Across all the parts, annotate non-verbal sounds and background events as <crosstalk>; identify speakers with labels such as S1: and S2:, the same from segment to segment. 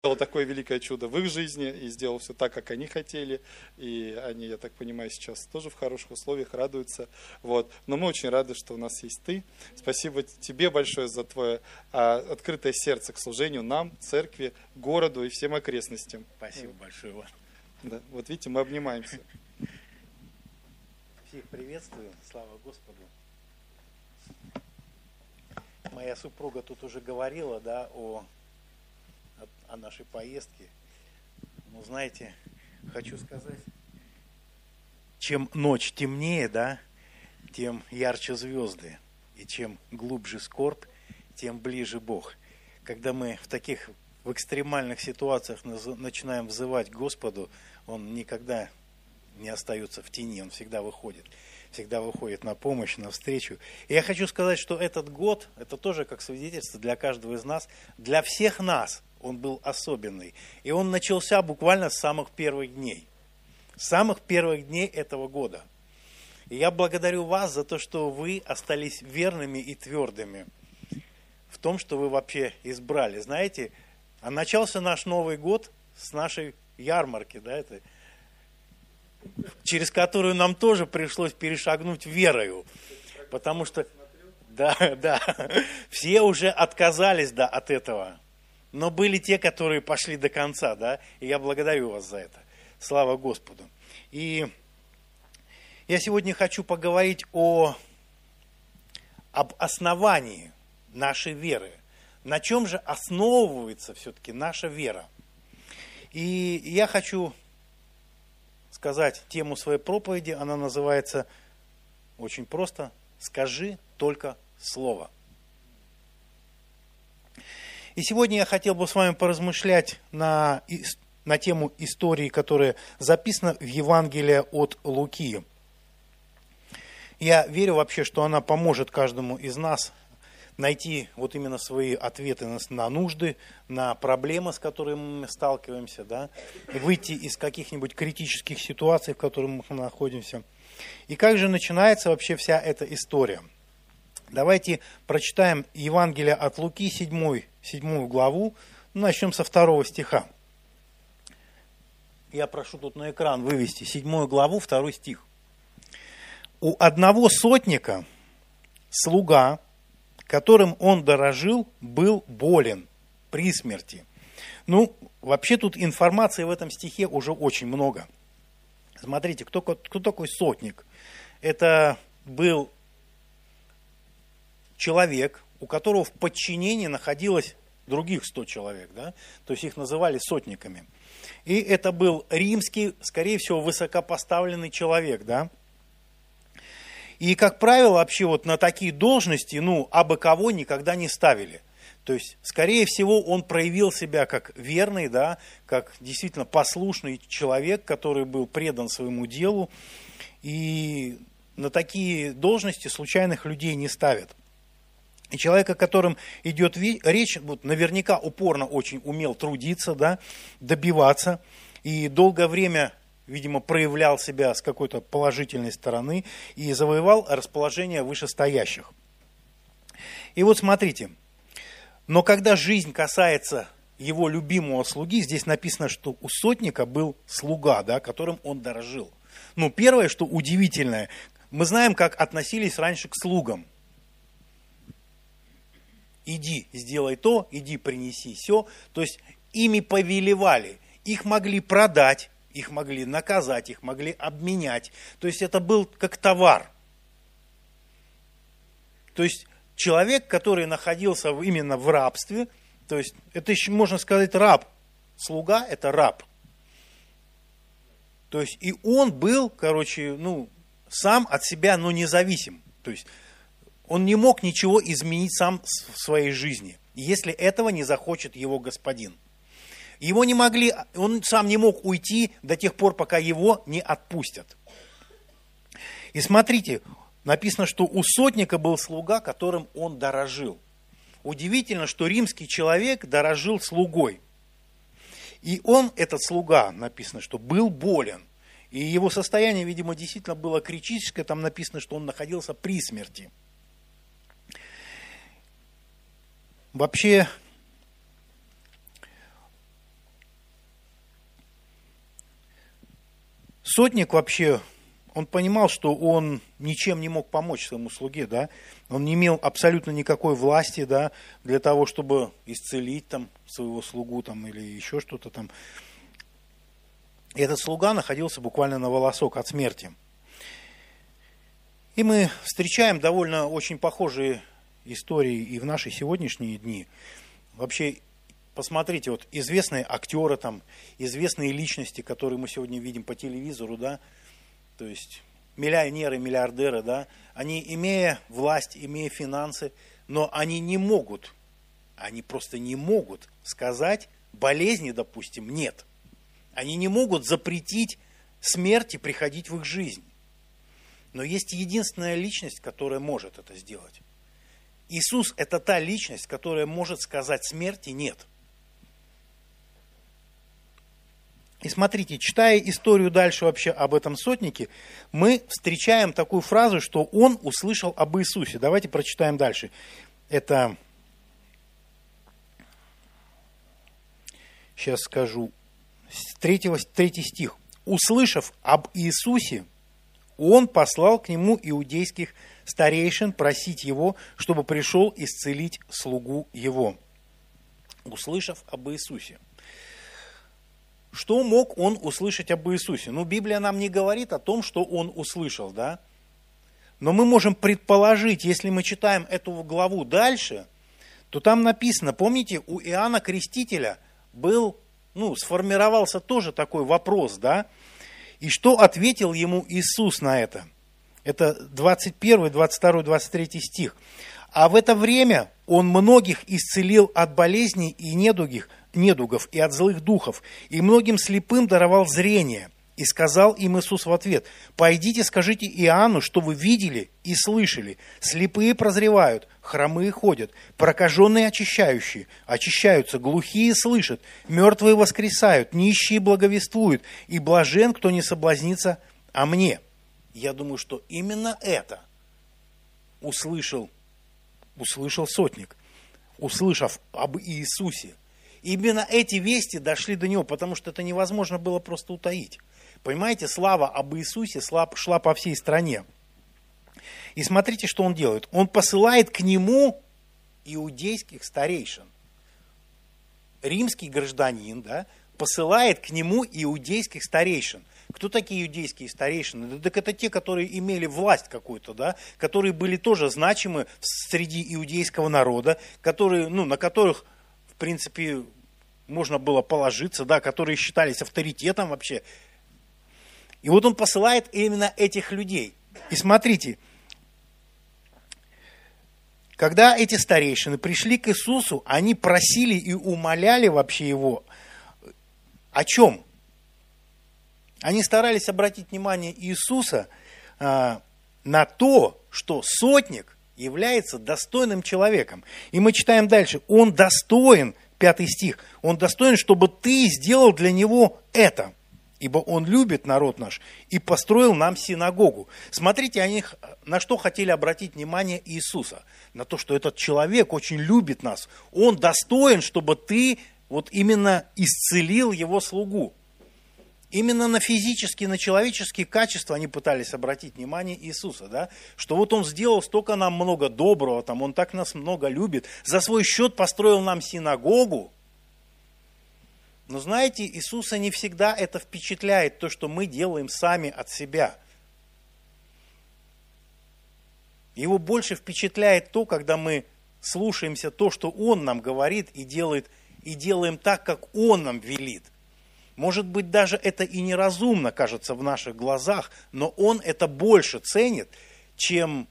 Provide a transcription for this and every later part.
S1: сделал такое великое чудо в их жизни и сделал все так, как они хотели. И они, я так понимаю, сейчас тоже в хороших условиях радуются. Вот. Но мы очень рады, что у нас есть ты. Спасибо тебе большое за твое а, открытое сердце к служению нам, церкви, городу и всем окрестностям.
S2: Спасибо большое вам.
S1: Да. Вот видите, мы обнимаемся.
S2: Всех приветствую. Слава Господу. Моя супруга тут уже говорила, да, о о нашей поездке. Ну, знаете, хочу сказать, чем ночь темнее, да, тем ярче звезды. И чем глубже скорбь, тем ближе Бог. Когда мы в таких в экстремальных ситуациях начинаем взывать Господу, Он никогда не остается в тени, Он всегда выходит. Всегда выходит на помощь, на встречу. И я хочу сказать, что этот год, это тоже как свидетельство для каждого из нас, для всех нас – он был особенный. И он начался буквально с самых первых дней. С самых первых дней этого года. И я благодарю вас за то, что вы остались верными и твердыми в том, что вы вообще избрали. Знаете, а начался наш Новый год с нашей ярмарки, да, это, через которую нам тоже пришлось перешагнуть верою. Потому что, да, <laughs> да, все уже отказались да, от этого. Но были те, которые пошли до конца, да, и я благодарю вас за это. Слава Господу. И я сегодня хочу поговорить о, об основании нашей веры. На чем же основывается все-таки наша вера? И я хочу сказать тему своей проповеди, она называется очень просто «Скажи только слово». И сегодня я хотел бы с вами поразмышлять на, на тему истории, которая записана в Евангелии от Луки. Я верю вообще, что она поможет каждому из нас найти вот именно свои ответы на, нужды, на проблемы, с которыми мы сталкиваемся, да, выйти из каких-нибудь критических ситуаций, в которых мы находимся. И как же начинается вообще вся эта история – Давайте прочитаем Евангелие от Луки, 7, 7 главу. Ну, начнем со второго стиха. Я прошу тут на экран вывести 7 главу, второй стих. У одного сотника слуга, которым он дорожил, был болен при смерти. Ну, вообще тут информации в этом стихе уже очень много. Смотрите, кто, кто такой сотник? Это был человек, у которого в подчинении находилось других 100 человек, да? то есть их называли сотниками. И это был римский, скорее всего, высокопоставленный человек, да. И, как правило, вообще вот на такие должности, ну, абы кого никогда не ставили. То есть, скорее всего, он проявил себя как верный, да, как действительно послушный человек, который был предан своему делу. И на такие должности случайных людей не ставят. И человек, о котором идет речь, вот, наверняка упорно очень умел трудиться, да, добиваться, и долгое время, видимо, проявлял себя с какой-то положительной стороны и завоевал расположение вышестоящих. И вот смотрите, но когда жизнь касается его любимого слуги, здесь написано, что у сотника был слуга, да, которым он дорожил. Ну, первое, что удивительное, мы знаем, как относились раньше к слугам иди, сделай то, иди, принеси все. То есть ими повелевали. Их могли продать, их могли наказать, их могли обменять. То есть это был как товар. То есть человек, который находился именно в рабстве, то есть это еще можно сказать раб. Слуга – это раб. То есть и он был, короче, ну, сам от себя, но независим. То есть он не мог ничего изменить сам в своей жизни, если этого не захочет его господин. Его не могли, он сам не мог уйти до тех пор, пока его не отпустят. И смотрите, написано, что у сотника был слуга, которым он дорожил. Удивительно, что римский человек дорожил слугой. И он, этот слуга, написано, что был болен. И его состояние, видимо, действительно было критическое. Там написано, что он находился при смерти. Вообще, сотник вообще, он понимал, что он ничем не мог помочь своему слуге, да, он не имел абсолютно никакой власти, да, для того, чтобы исцелить там своего слугу там или еще что-то там. И этот слуга находился буквально на волосок от смерти. И мы встречаем довольно очень похожие истории и в наши сегодняшние дни. Вообще, посмотрите, вот известные актеры, там, известные личности, которые мы сегодня видим по телевизору, да, то есть миллионеры, миллиардеры, да, они, имея власть, имея финансы, но они не могут, они просто не могут сказать болезни, допустим, нет. Они не могут запретить смерти приходить в их жизнь. Но есть единственная личность, которая может это сделать. Иисус – это та личность, которая может сказать смерти «нет». И смотрите, читая историю дальше вообще об этом сотнике, мы встречаем такую фразу, что он услышал об Иисусе. Давайте прочитаем дальше. Это, сейчас скажу, третий, третий стих. «Услышав об Иисусе, он послал к нему иудейских старейшин просить его, чтобы пришел исцелить слугу его, услышав об Иисусе. Что мог он услышать об Иисусе? Ну, Библия нам не говорит о том, что он услышал, да? Но мы можем предположить, если мы читаем эту главу дальше, то там написано, помните, у Иоанна Крестителя был, ну, сформировался тоже такой вопрос, да? И что ответил ему Иисус на это? Это 21, 22, 23 стих. А в это время он многих исцелил от болезней и недугих, недугов и от злых духов, и многим слепым даровал зрение. И сказал им Иисус в ответ, «Пойдите, скажите Иоанну, что вы видели и слышали. Слепые прозревают, хромые ходят, прокаженные очищающие, очищаются, глухие слышат, мертвые воскресают, нищие благовествуют, и блажен, кто не соблазнится о мне». Я думаю, что именно это услышал, услышал сотник, услышав об Иисусе. Именно эти вести дошли до него, потому что это невозможно было просто утаить. Понимаете, слава об Иисусе шла по всей стране. И смотрите, что он делает. Он посылает к нему иудейских старейшин. Римский гражданин да, посылает к нему иудейских старейшин. Кто такие иудейские старейшины? Так это те, которые имели власть какую-то, да, которые были тоже значимы среди иудейского народа, которые, ну, на которых, в принципе, можно было положиться, да, которые считались авторитетом вообще. И вот он посылает именно этих людей. И смотрите, когда эти старейшины пришли к Иисусу, они просили и умоляли вообще его о чем? Они старались обратить внимание Иисуса а, на то, что сотник является достойным человеком. И мы читаем дальше. Он достоин, пятый стих, он достоин, чтобы ты сделал для него это. Ибо он любит народ наш и построил нам синагогу. Смотрите, они на что хотели обратить внимание Иисуса. На то, что этот человек очень любит нас. Он достоин, чтобы ты вот именно исцелил его слугу. Именно на физические, на человеческие качества они пытались обратить внимание Иисуса, да? что вот Он сделал столько нам много доброго, там, Он так нас много любит, за свой счет построил нам синагогу. Но знаете, Иисуса не всегда это впечатляет, то, что мы делаем сами от себя. Его больше впечатляет то, когда мы слушаемся то, что Он нам говорит и делает, и делаем так, как Он нам велит – может быть, даже это и неразумно кажется в наших глазах, но он это больше ценит, чем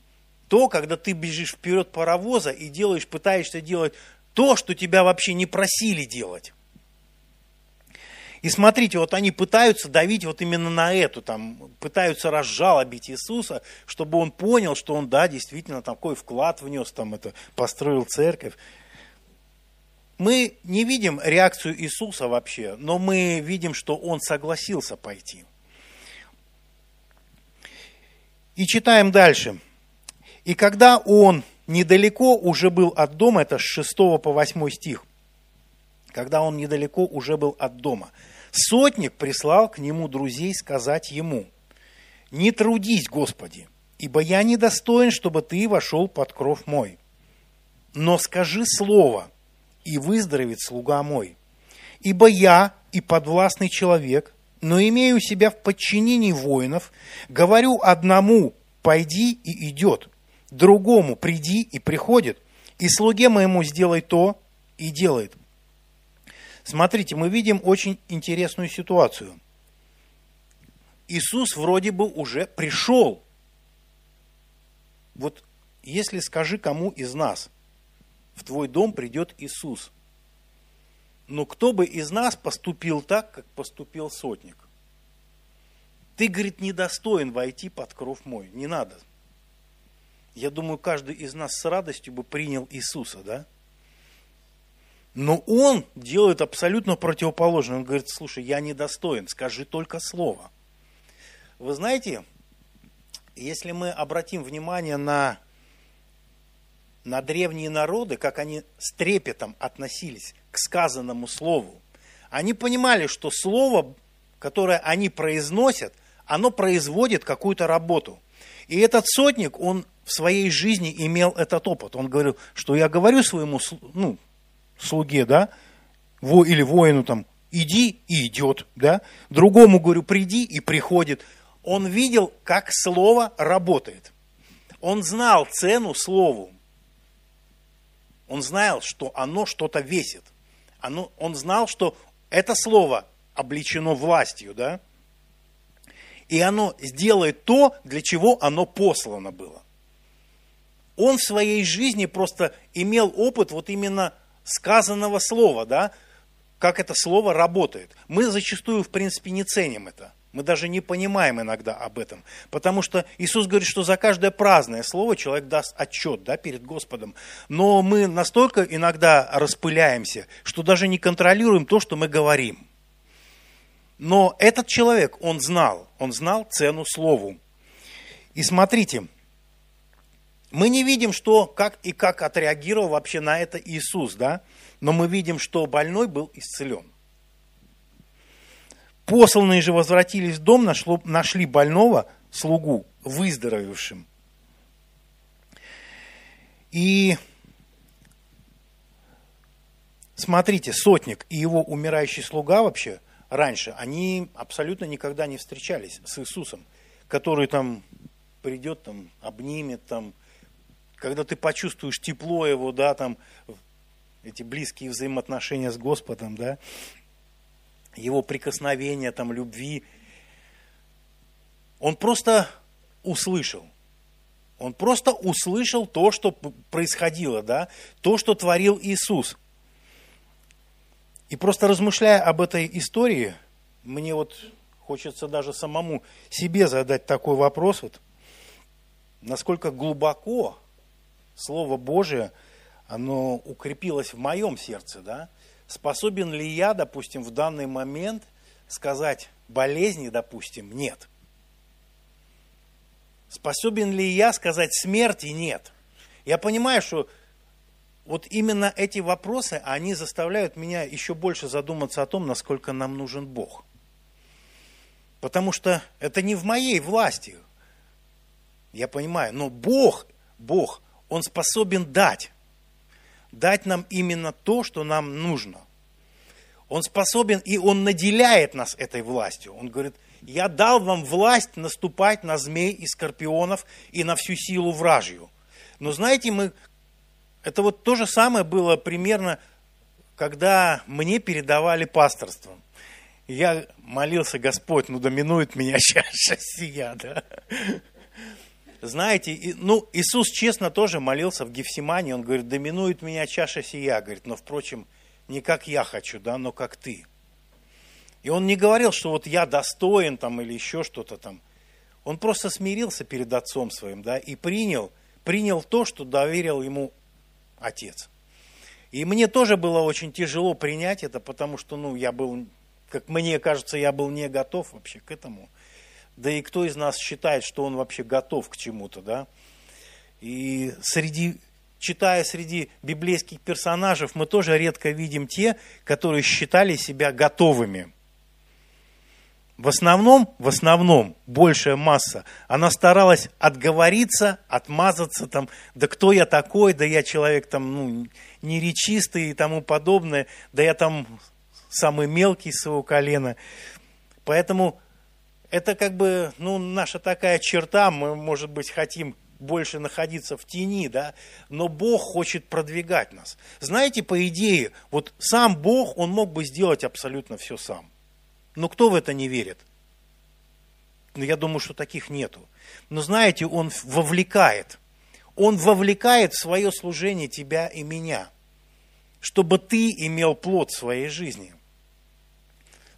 S2: то, когда ты бежишь вперед паровоза и делаешь, пытаешься делать то, что тебя вообще не просили делать. И смотрите, вот они пытаются давить вот именно на эту, там, пытаются разжалобить Иисуса, чтобы он понял, что он, да, действительно такой вклад внес, там, это, построил церковь мы не видим реакцию Иисуса вообще, но мы видим, что Он согласился пойти. И читаем дальше. И когда Он недалеко уже был от дома, это с 6 по 8 стих, когда он недалеко уже был от дома. Сотник прислал к нему друзей сказать ему, «Не трудись, Господи, ибо я недостоин, чтобы ты вошел под кров мой. Но скажи слово, и выздоровеет слуга мой. Ибо я и подвластный человек, но имею у себя в подчинении воинов, говорю одному «пойди» и идет, другому «приди» и приходит, и слуге моему «сделай то» и делает. Смотрите, мы видим очень интересную ситуацию. Иисус вроде бы уже пришел. Вот если скажи кому из нас, в твой дом придет Иисус – но кто бы из нас поступил так, как поступил сотник? Ты, говорит, недостоин войти под кров мой. Не надо. Я думаю, каждый из нас с радостью бы принял Иисуса, да? Но он делает абсолютно противоположное. Он говорит, слушай, я недостоин, скажи только слово. Вы знаете, если мы обратим внимание на на древние народы, как они с трепетом относились к сказанному слову. Они понимали, что слово, которое они произносят, оно производит какую-то работу. И этот сотник, он в своей жизни имел этот опыт. Он говорил, что я говорю своему ну, слуге, да, во, или воину там, иди и идет, да, другому говорю, приди и приходит. Он видел, как слово работает. Он знал цену слову. Он знал, что оно что-то весит. Оно, он знал, что это слово обличено властью, да? И оно сделает то, для чего оно послано было. Он в своей жизни просто имел опыт вот именно сказанного слова, да, как это слово работает. Мы зачастую, в принципе, не ценим это. Мы даже не понимаем иногда об этом. Потому что Иисус говорит, что за каждое праздное слово человек даст отчет да, перед Господом. Но мы настолько иногда распыляемся, что даже не контролируем то, что мы говорим. Но этот человек, он знал, он знал цену слову. И смотрите, мы не видим, что, как и как отреагировал вообще на это Иисус, да? но мы видим, что больной был исцелен. Посланные же возвратились в дом, нашли больного, слугу, выздоровевшим. И смотрите, сотник и его умирающий слуга вообще раньше, они абсолютно никогда не встречались с Иисусом, который там придет, там, обнимет, там, когда ты почувствуешь тепло его, да, там, эти близкие взаимоотношения с Господом, да, его прикосновения, там, любви. Он просто услышал. Он просто услышал то, что происходило, да, то, что творил Иисус. И просто размышляя об этой истории, мне вот хочется даже самому себе задать такой вопрос, вот, насколько глубоко Слово Божие, оно укрепилось в моем сердце, да, Способен ли я, допустим, в данный момент сказать болезни, допустим, нет? Способен ли я сказать смерти? Нет. Я понимаю, что вот именно эти вопросы, они заставляют меня еще больше задуматься о том, насколько нам нужен Бог. Потому что это не в моей власти. Я понимаю, но Бог, Бог, Он способен дать дать нам именно то, что нам нужно. Он способен, и Он наделяет нас этой властью. Он говорит, я дал вам власть наступать на змей и скорпионов и на всю силу вражью. Но знаете, мы, это вот то же самое было примерно, когда мне передавали пасторство. Я молился, Господь, ну доминует меня <laughs> чаша сия, да. Знаете, ну, Иисус честно тоже молился в Гефсимане, он говорит, доминует меня чаша сия, говорит, но, впрочем, не как я хочу, да, но как ты. И он не говорил, что вот я достоин там или еще что-то там. Он просто смирился перед отцом своим, да, и принял, принял то, что доверил ему отец. И мне тоже было очень тяжело принять это, потому что, ну, я был, как мне кажется, я был не готов вообще к этому. Да и кто из нас считает, что он вообще готов к чему-то, да? И среди читая среди библейских персонажей, мы тоже редко видим те, которые считали себя готовыми. В основном, в основном, большая масса, она старалась отговориться, отмазаться, там, да кто я такой, да я человек там, ну, неречистый и тому подобное, да я там самый мелкий своего колена. Поэтому это как бы, ну, наша такая черта, мы, может быть, хотим больше находиться в тени, да, но Бог хочет продвигать нас. Знаете, по идее, вот сам Бог, Он мог бы сделать абсолютно все сам. Но кто в это не верит? Ну, я думаю, что таких нету. Но знаете, Он вовлекает. Он вовлекает в свое служение тебя и меня, чтобы ты имел плод своей жизни.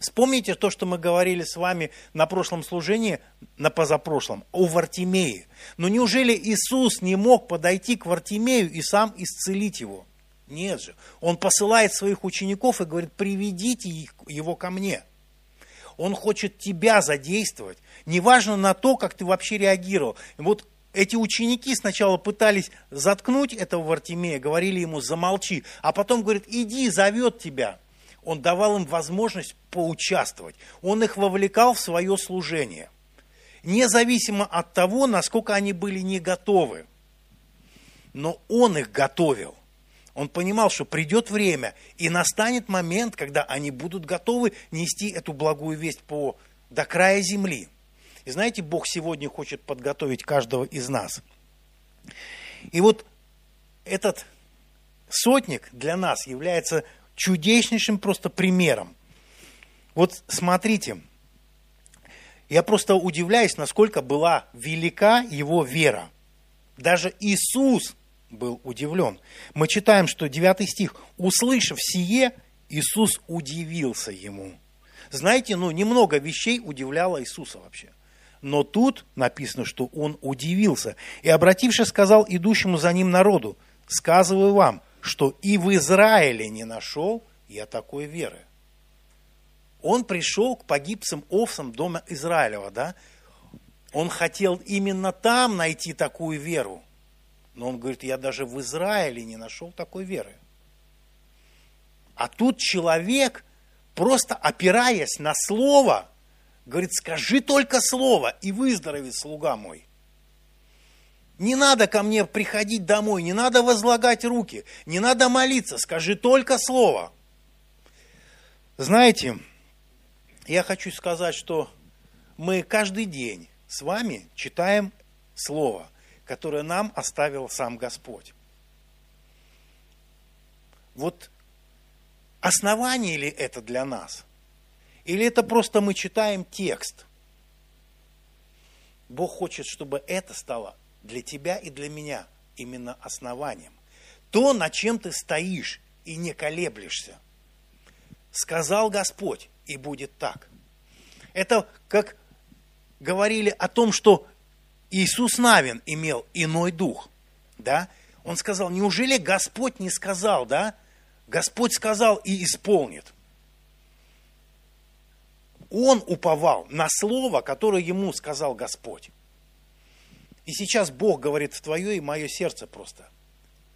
S2: Вспомните то, что мы говорили с вами на прошлом служении, на позапрошлом, о Вартимее. Но неужели Иисус не мог подойти к Вартимею и сам исцелить его? Нет же. Он посылает своих учеников и говорит, приведите их, его ко мне. Он хочет тебя задействовать. Неважно на то, как ты вообще реагировал. Вот эти ученики сначала пытались заткнуть этого Вартимея, говорили ему, замолчи, а потом говорит, иди, зовет тебя. Он давал им возможность поучаствовать. Он их вовлекал в свое служение. Независимо от того, насколько они были не готовы. Но он их готовил. Он понимал, что придет время, и настанет момент, когда они будут готовы нести эту благую весть по, до края земли. И знаете, Бог сегодня хочет подготовить каждого из нас. И вот этот сотник для нас является чудеснейшим просто примером. Вот смотрите, я просто удивляюсь, насколько была велика его вера. Даже Иисус был удивлен. Мы читаем, что 9 стих, услышав сие, Иисус удивился ему. Знаете, ну, немного вещей удивляло Иисуса вообще. Но тут написано, что он удивился. И, обратившись, сказал идущему за ним народу, сказываю вам, что и в Израиле не нашел я такой веры. Он пришел к погибцам овцам дома Израилева, да? Он хотел именно там найти такую веру. Но он говорит, я даже в Израиле не нашел такой веры. А тут человек, просто опираясь на слово, говорит, скажи только слово, и выздоровеет слуга мой. Не надо ко мне приходить домой, не надо возлагать руки, не надо молиться, скажи только слово. Знаете, я хочу сказать, что мы каждый день с вами читаем Слово, которое нам оставил сам Господь. Вот основание ли это для нас? Или это просто мы читаем текст? Бог хочет, чтобы это стало для тебя и для меня именно основанием. То, на чем ты стоишь и не колеблешься. Сказал Господь, и будет так. Это как говорили о том, что Иисус Навин имел иной дух. Да? Он сказал, неужели Господь не сказал, да? Господь сказал и исполнит. Он уповал на слово, которое ему сказал Господь. И сейчас Бог говорит в твое и мое сердце просто.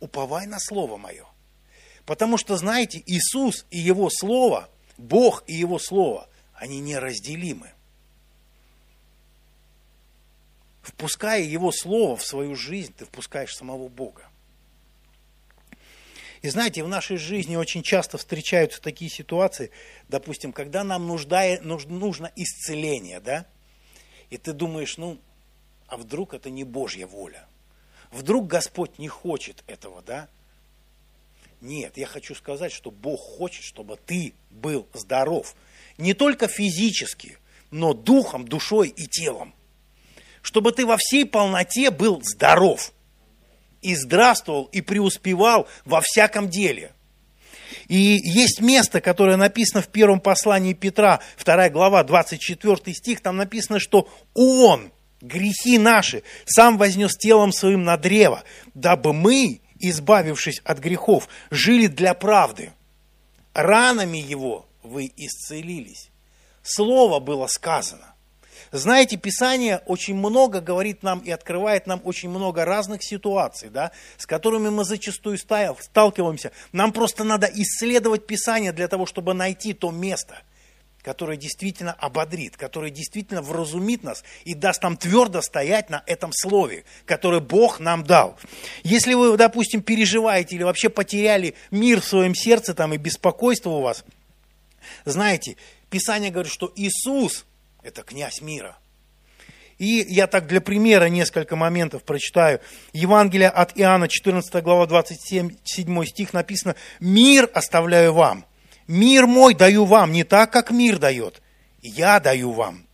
S2: Уповай на слово мое. Потому что, знаете, Иисус и Его Слово, Бог и Его Слово, они неразделимы. Впуская Его Слово в свою жизнь, ты впускаешь самого Бога. И знаете, в нашей жизни очень часто встречаются такие ситуации, допустим, когда нам нуждае, нужно исцеление, да? И ты думаешь, ну, а вдруг это не Божья воля? Вдруг Господь не хочет этого, да? Нет, я хочу сказать, что Бог хочет, чтобы ты был здоров. Не только физически, но духом, душой и телом. Чтобы ты во всей полноте был здоров. И здравствовал, и преуспевал во всяком деле. И есть место, которое написано в первом послании Петра, 2 глава, 24 стих, там написано, что Он, грехи наши, сам вознес телом своим на древо, дабы мы, избавившись от грехов, жили для правды. Ранами его вы исцелились. Слово было сказано. Знаете, Писание очень много говорит нам и открывает нам очень много разных ситуаций, да, с которыми мы зачастую сталкиваемся. Нам просто надо исследовать Писание для того, чтобы найти то место, которое действительно ободрит, которое действительно вразумит нас и даст нам твердо стоять на этом слове, которое Бог нам дал. Если вы, допустим, переживаете или вообще потеряли мир в своем сердце там, и беспокойство у вас, знаете, Писание говорит, что Иисус – это князь мира. И я так для примера несколько моментов прочитаю. Евангелие от Иоанна, 14 глава, 27 7 стих написано, «Мир оставляю вам, мир мой даю вам, не так, как мир дает, я даю вам.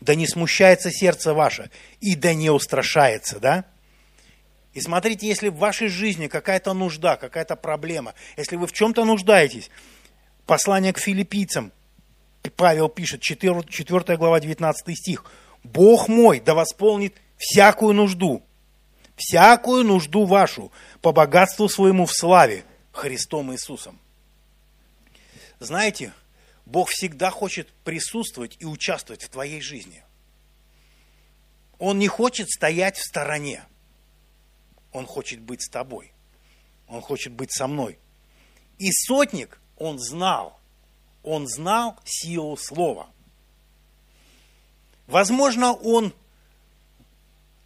S2: Да не смущается сердце ваше, и да не устрашается». Да? И смотрите, если в вашей жизни какая-то нужда, какая-то проблема, если вы в чем-то нуждаетесь, послание к филиппийцам – Павел пишет, 4, 4 глава, 19 стих. «Бог мой да восполнит всякую нужду, всякую нужду вашу по богатству своему в славе Христом Иисусом». Знаете, Бог всегда хочет присутствовать и участвовать в твоей жизни. Он не хочет стоять в стороне. Он хочет быть с тобой. Он хочет быть со мной. И сотник, он знал – он знал силу слова. Возможно, он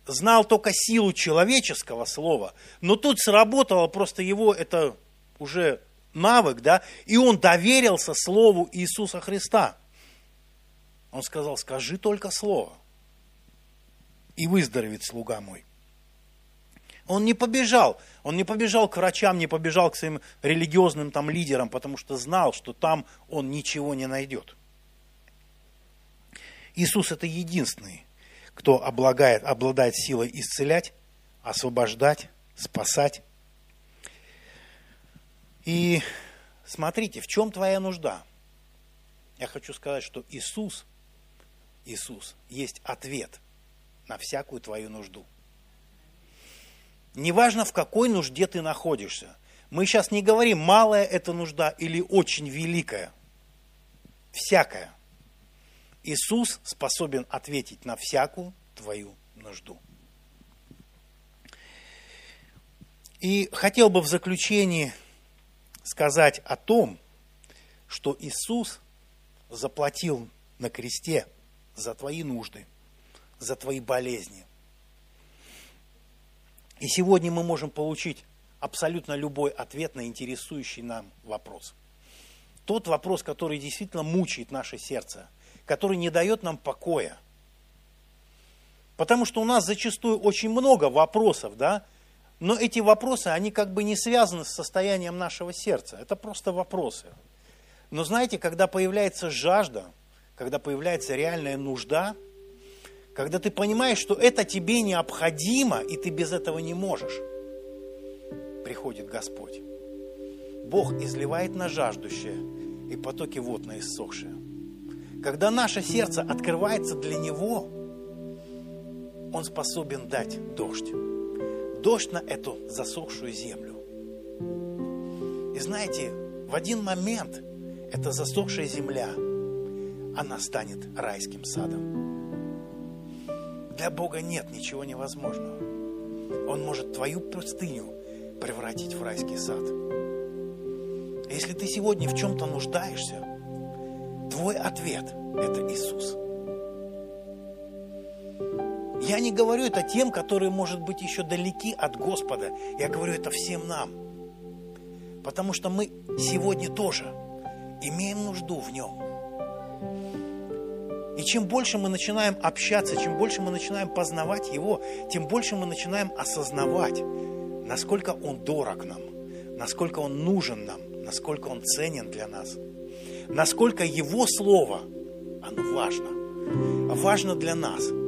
S2: знал только силу человеческого слова, но тут сработало просто его это уже навык, да, и он доверился слову Иисуса Христа. Он сказал, скажи только слово, и выздоровеет слуга мой. Он не побежал, он не побежал к врачам, не побежал к своим религиозным там лидерам, потому что знал, что там он ничего не найдет. Иисус это единственный, кто облагает, обладает силой исцелять, освобождать, спасать. И смотрите, в чем твоя нужда? Я хочу сказать, что Иисус, Иисус есть ответ на всякую твою нужду – Неважно, в какой нужде ты находишься. Мы сейчас не говорим, малая это нужда или очень великая. Всякая. Иисус способен ответить на всякую твою нужду. И хотел бы в заключении сказать о том, что Иисус заплатил на кресте за твои нужды, за твои болезни, и сегодня мы можем получить абсолютно любой ответ на интересующий нам вопрос. Тот вопрос, который действительно мучает наше сердце, который не дает нам покоя. Потому что у нас зачастую очень много вопросов, да, но эти вопросы, они как бы не связаны с состоянием нашего сердца. Это просто вопросы. Но знаете, когда появляется жажда, когда появляется реальная нужда – когда ты понимаешь, что это тебе необходимо, и ты без этого не можешь, приходит Господь. Бог изливает на жаждущее и потоки вод на иссохшие. Когда наше сердце открывается для Него, Он способен дать дождь. Дождь на эту засохшую землю. И знаете, в один момент эта засохшая земля, она станет райским садом. Для Бога нет ничего невозможного. Он может твою пустыню превратить в райский сад. Если ты сегодня в чем-то нуждаешься, твой ответ – это Иисус. Я не говорю это тем, которые, может быть, еще далеки от Господа. Я говорю это всем нам. Потому что мы сегодня тоже имеем нужду в Нем. И чем больше мы начинаем общаться, чем больше мы начинаем познавать Его, тем больше мы начинаем осознавать, насколько Он дорог нам, насколько Он нужен нам, насколько Он ценен для нас, насколько Его Слово, оно важно, важно для нас.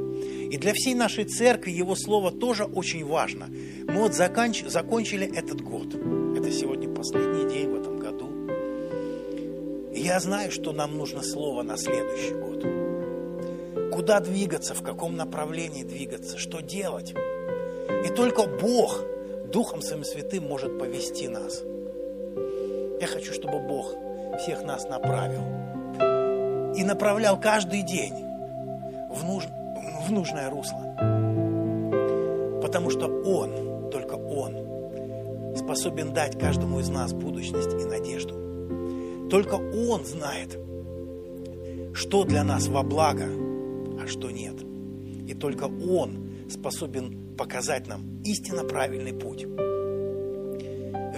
S2: И для всей нашей церкви Его Слово тоже очень важно. Мы вот заканч... закончили этот год. Это сегодня последний день в этом году. И я знаю, что нам нужно Слово на следующий год куда двигаться, в каком направлении двигаться, что делать. И только Бог Духом Своим Святым может повести нас. Я хочу, чтобы Бог всех нас направил. И направлял каждый день. в, нуж... в нужное русло. Потому что Он, только Он, способен дать каждому из нас будущность и надежду. Только Он знает, что для нас во благо, а что нет. И только Он способен показать нам истинно правильный путь.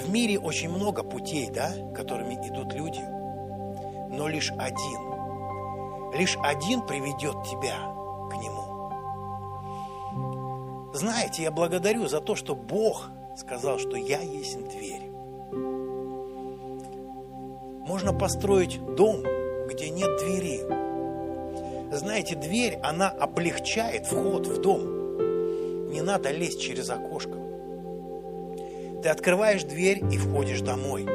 S2: В мире очень много путей, да, которыми идут люди, но лишь один, лишь один приведет тебя к Нему. Знаете, я благодарю за то, что Бог сказал, что я есть дверь. Можно построить дом, где нет двери. Знаете, дверь, она облегчает вход в дом. Не надо лезть через окошко. Ты открываешь дверь и входишь домой.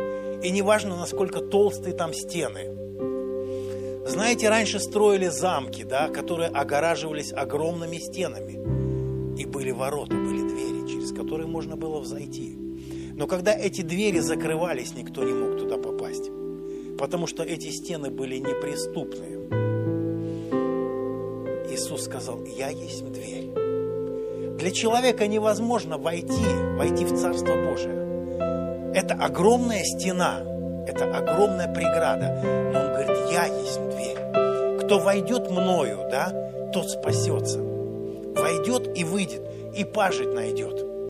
S2: И неважно, насколько толстые там стены. Знаете, раньше строили замки, да, которые огораживались огромными стенами. И были ворота, были двери, через которые можно было взойти. Но когда эти двери закрывались, никто не мог туда попасть. Потому что эти стены были неприступные. Иисус сказал, я есть дверь. Для человека невозможно войти, войти в Царство Божие. Это огромная стена, это огромная преграда. Но он говорит, я есть дверь. Кто войдет мною, да, тот спасется. Войдет и выйдет, и пажить найдет.